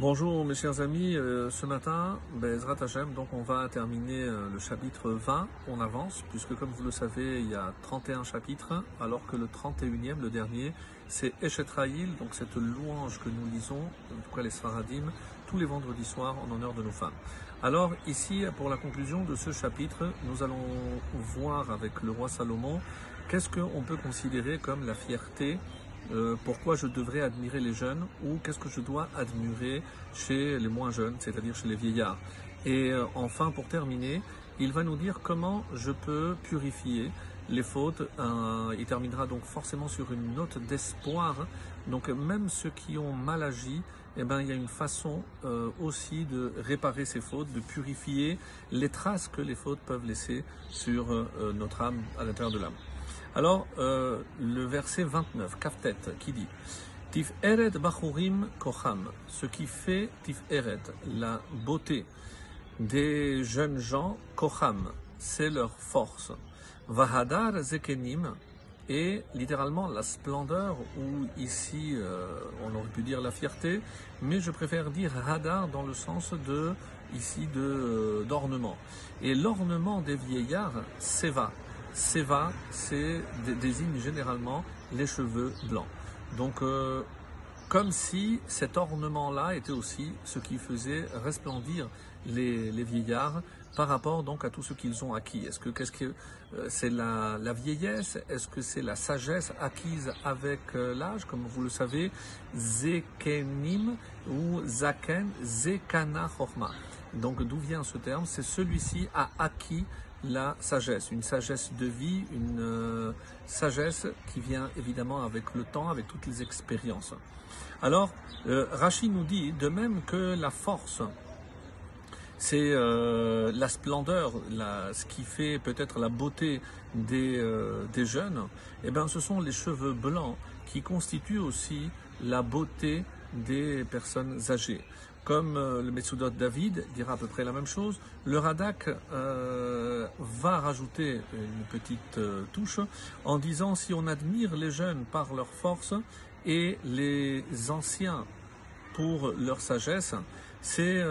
Bonjour mes chers amis, euh, ce matin, Bezrat Hashem, donc on va terminer euh, le chapitre 20, on avance, puisque comme vous le savez, il y a 31 chapitres, alors que le 31e, le dernier, c'est Eshetraïl, donc cette louange que nous lisons, en tout les Sfaradim, tous les vendredis soirs en honneur de nos femmes. Alors ici, pour la conclusion de ce chapitre, nous allons voir avec le roi Salomon qu'est-ce qu'on peut considérer comme la fierté euh, pourquoi je devrais admirer les jeunes ou qu'est-ce que je dois admirer chez les moins jeunes, c'est-à-dire chez les vieillards? Et euh, enfin, pour terminer, il va nous dire comment je peux purifier les fautes. Euh, il terminera donc forcément sur une note d'espoir. Donc même ceux qui ont mal agi, eh ben, il y a une façon aussi de réparer ces fautes, de purifier les traces que les fautes peuvent laisser sur notre âme, à l'intérieur de l'âme. Alors, euh, le verset 29, Kaftet, qui dit Tif Eret Bachurim Kocham, ce qui fait Tif Eret, la beauté des jeunes gens, Kocham, c'est leur force. Vahadar Zekenim, et littéralement la splendeur, ou ici euh, on aurait pu dire la fierté, mais je préfère dire Hadar dans le sens de ici de euh, d'ornement. Et l'ornement des vieillards, c'est va. Seva, c'est désigne généralement les cheveux blancs. Donc, euh, comme si cet ornement-là était aussi ce qui faisait resplendir les, vieillards par rapport donc à tout ce qu'ils ont acquis. Est-ce que que euh, c'est la, vieillesse? Est-ce que c'est la sagesse acquise avec euh, l'âge? Comme vous le savez, zekenim ou zaken, zekana chorma. Donc d'où vient ce terme? C'est celui-ci a acquis la sagesse, une sagesse de vie, une euh, sagesse qui vient évidemment avec le temps, avec toutes les expériences. Alors, euh, Rachid nous dit, de même que la force, c'est euh, la splendeur, ce qui fait peut-être la beauté des, des jeunes, eh bien, ce sont les cheveux blancs qui constituent aussi la beauté des personnes âgées. Comme euh, le Metsudot David dira à peu près la même chose, le Radak euh, va rajouter une petite euh, touche en disant si on admire les jeunes par leur force et les anciens pour leur sagesse, c'est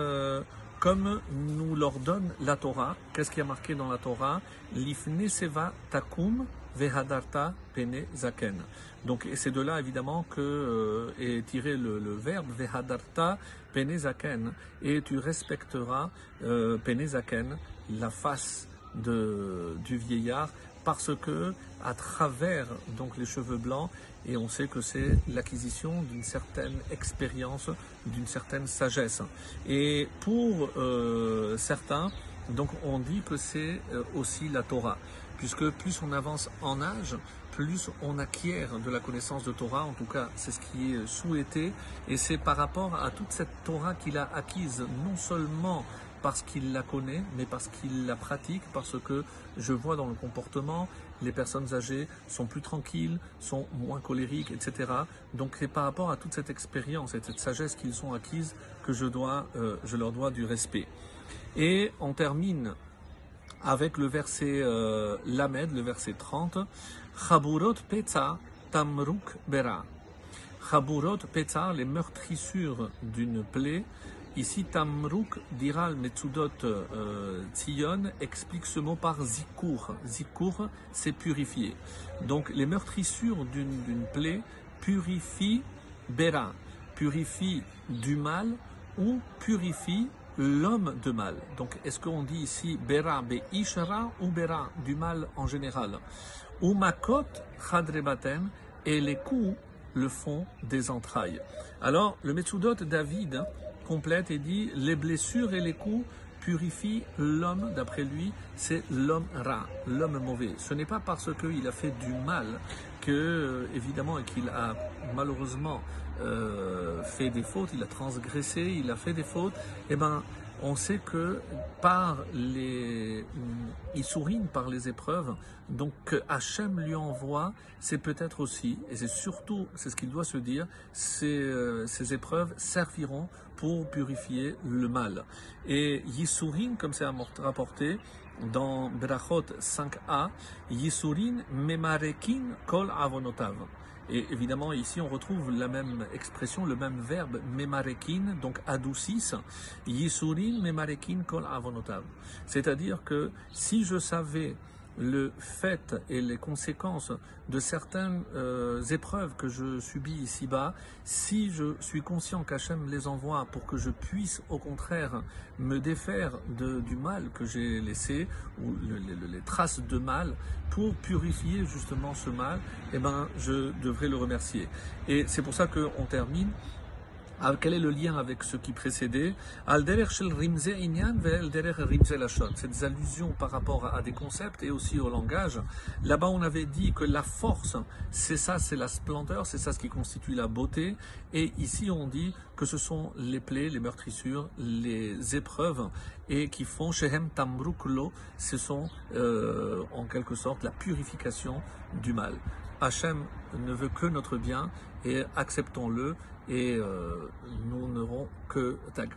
comme nous leur donne la Torah. Qu'est-ce qui a marqué dans la Torah? L'ifne seva takum vehadarta pene zaken. Donc, c'est de là évidemment que euh, est tiré le, verbe vehadarta pene zaken, et tu respecteras euh, pene zaken, la face du vieillard, parce que à travers les cheveux blancs, et on sait que c'est l'acquisition d'une certaine expérience, d'une certaine sagesse. Et pour euh, certains, donc on dit que c'est euh, aussi la Torah, puisque plus on avance en âge, plus on acquiert de la connaissance de Torah, en tout cas c'est ce qui est souhaité, et c'est par rapport à toute cette Torah qu'il a acquise, non seulement parce qu'il la connaît, mais parce qu'il la pratique, parce que je vois dans le comportement, les personnes âgées sont plus tranquilles, sont moins colériques, etc. Donc c'est par rapport à toute cette expérience et cette sagesse qu'ils ont acquise que je, dois, euh, je leur dois du respect. Et on termine avec le verset euh, Lamed, le verset 30, Chaburot Petza Tamruk Bera. Chaburot Petza, les meurtrissures d'une plaie, Ici, Tamruk dira Metsudot euh, Tzion explique ce mot par zikur. Zikur, c'est purifier. Donc, les meurtrissures d'une plaie purifient Bera, purifie du mal ou purifie l'homme de mal. Donc, est-ce qu'on dit ici Bera be Ishara ou Bera, du mal en général? Ou Makot Chadrebatem, et les coups le font des entrailles. Alors, le Metsudot David complète et dit les blessures et les coups purifient l'homme, d'après lui, c'est l'homme rat, l'homme mauvais. Ce n'est pas parce qu'il a fait du mal que, euh, évidemment, et qu'il a malheureusement euh, fait des fautes, il a transgressé, il a fait des fautes, et eh ben, on sait que par les il par les épreuves, donc que Hachem lui envoie, c'est peut-être aussi, et c'est surtout, c'est ce qu'il doit se dire, ces, euh, épreuves serviront pour purifier le mal. Et Yisurin, comme c'est rapporté dans Berachot 5a, Yisurin memarekin kol avonotav. Et évidemment, ici, on retrouve la même expression, le même verbe, memarekin, donc adoucissent, yisurin memarekin kol avonotav. C'est-à-dire que si je savais le fait et les conséquences de certaines euh, épreuves que je subis ici-bas, si je suis conscient qu'Hachem les envoie pour que je puisse au contraire me défaire de, du mal que j'ai laissé, ou les traces de mal, pour purifier justement ce mal, eh ben, je devrais le remercier. Et c'est pour ça qu'on termine ah, quel est le lien avec ce qui précédait? C'est des allusions par rapport à des concepts et aussi au langage. Là-bas, on avait dit que la force, c'est ça, c'est la splendeur, c'est ça ce qui constitue la beauté. Et ici, on dit que ce sont les plaies, les meurtrissures, les épreuves et qui font Shehem Tambruklo, ce sont euh, en quelque sorte la purification du mal. Hachem ne veut que notre bien et acceptons-le et euh, nous n'aurons que